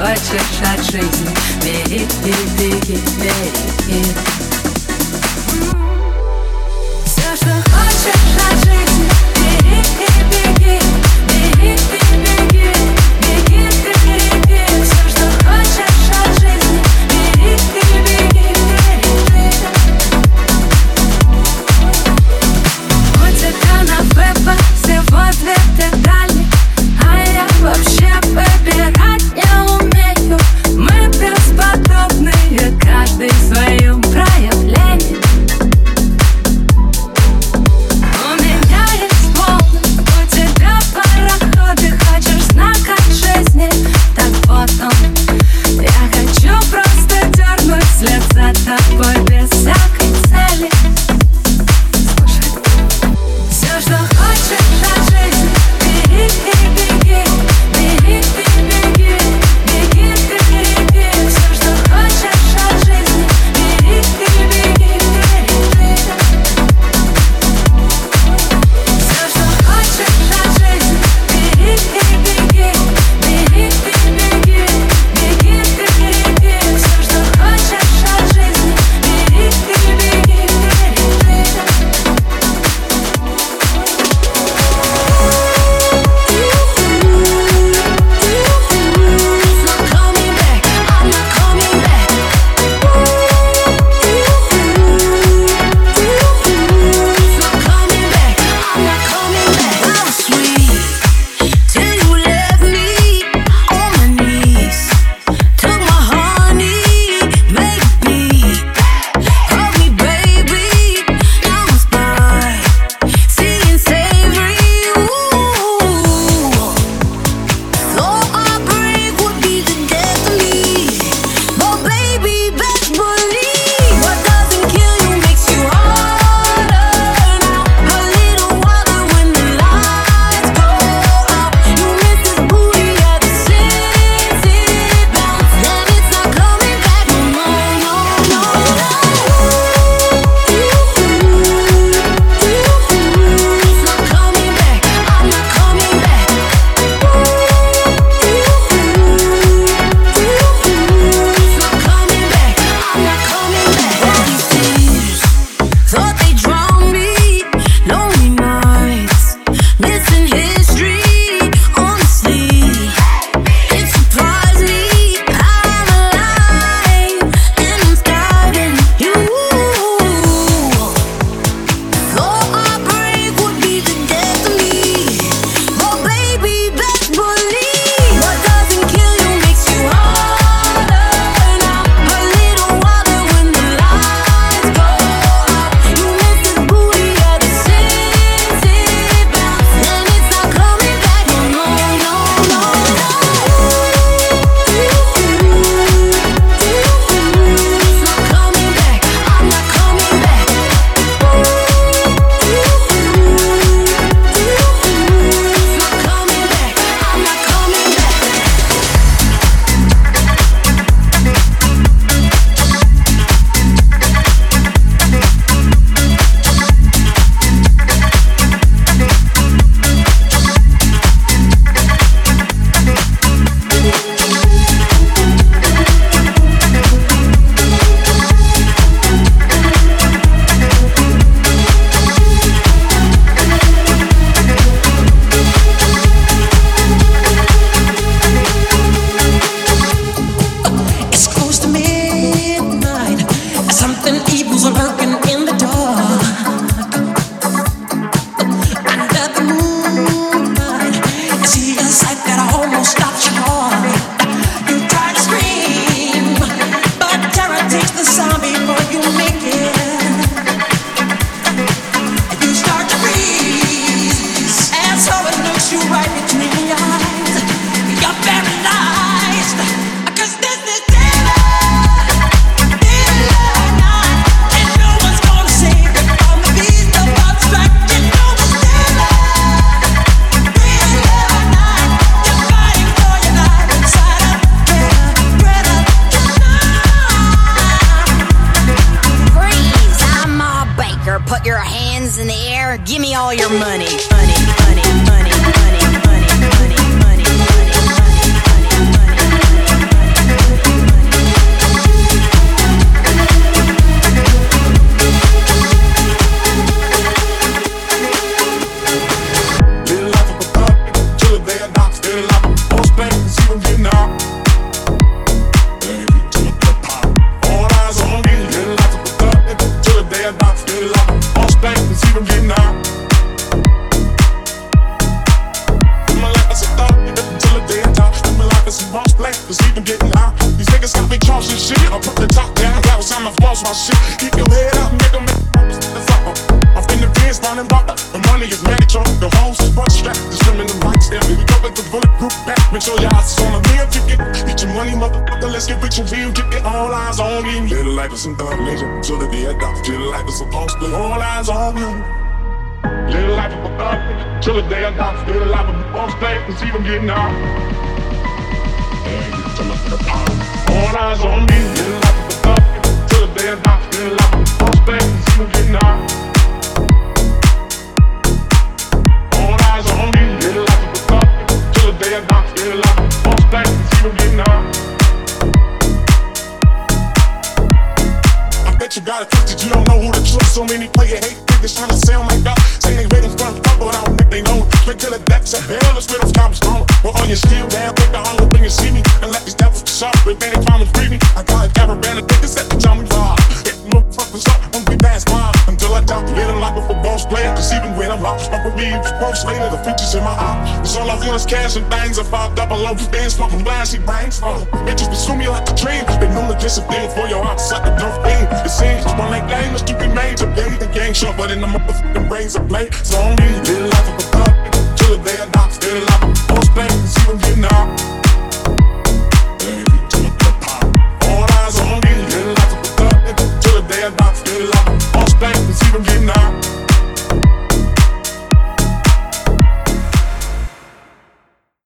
хочешь от жизни, береги, беги, береги. Your my shit. Keep your head up, nigga, make the up. I'm in the Benz, running rock. The money is manic, the hoes is butt strapped. The slim in the right step. We go with the bulletproof back. Make sure your eyes is on the real ticket. Get your money, motherfucker. Let's get rich and real. Get it all eyes on me. Little life is some thug legend. Till the day I die. Little life is supposed to all eyes on me. Little life of a thug till the day I die. Little life of a boss and see them getting out. Yeah, till the pop. All eyes on me. Little life of a thug the and out. All eyes on me. Little life of a thug till the depths of hell, let's spit those comments strong. Well, on your steel down, take the hunger when you see me. And let these devils be if any time free me. I got a caravan of niggas at the time we ride. Hit them motherfuckers up, when we pass by. Until I die, living like a boss player. Cause even when I'm lost, I believe post later, the features in my eye. It's all I feel is cash and things. I double over bands, fucking blind, she bangs. Oh, bitches pursue me like a dream. They know the discipline for your heart's like a dumb thing. It seems one like game is keeping major. Play the game but in the motherfucking brains of play. So on me, little life of a thug. Till the day I die, still life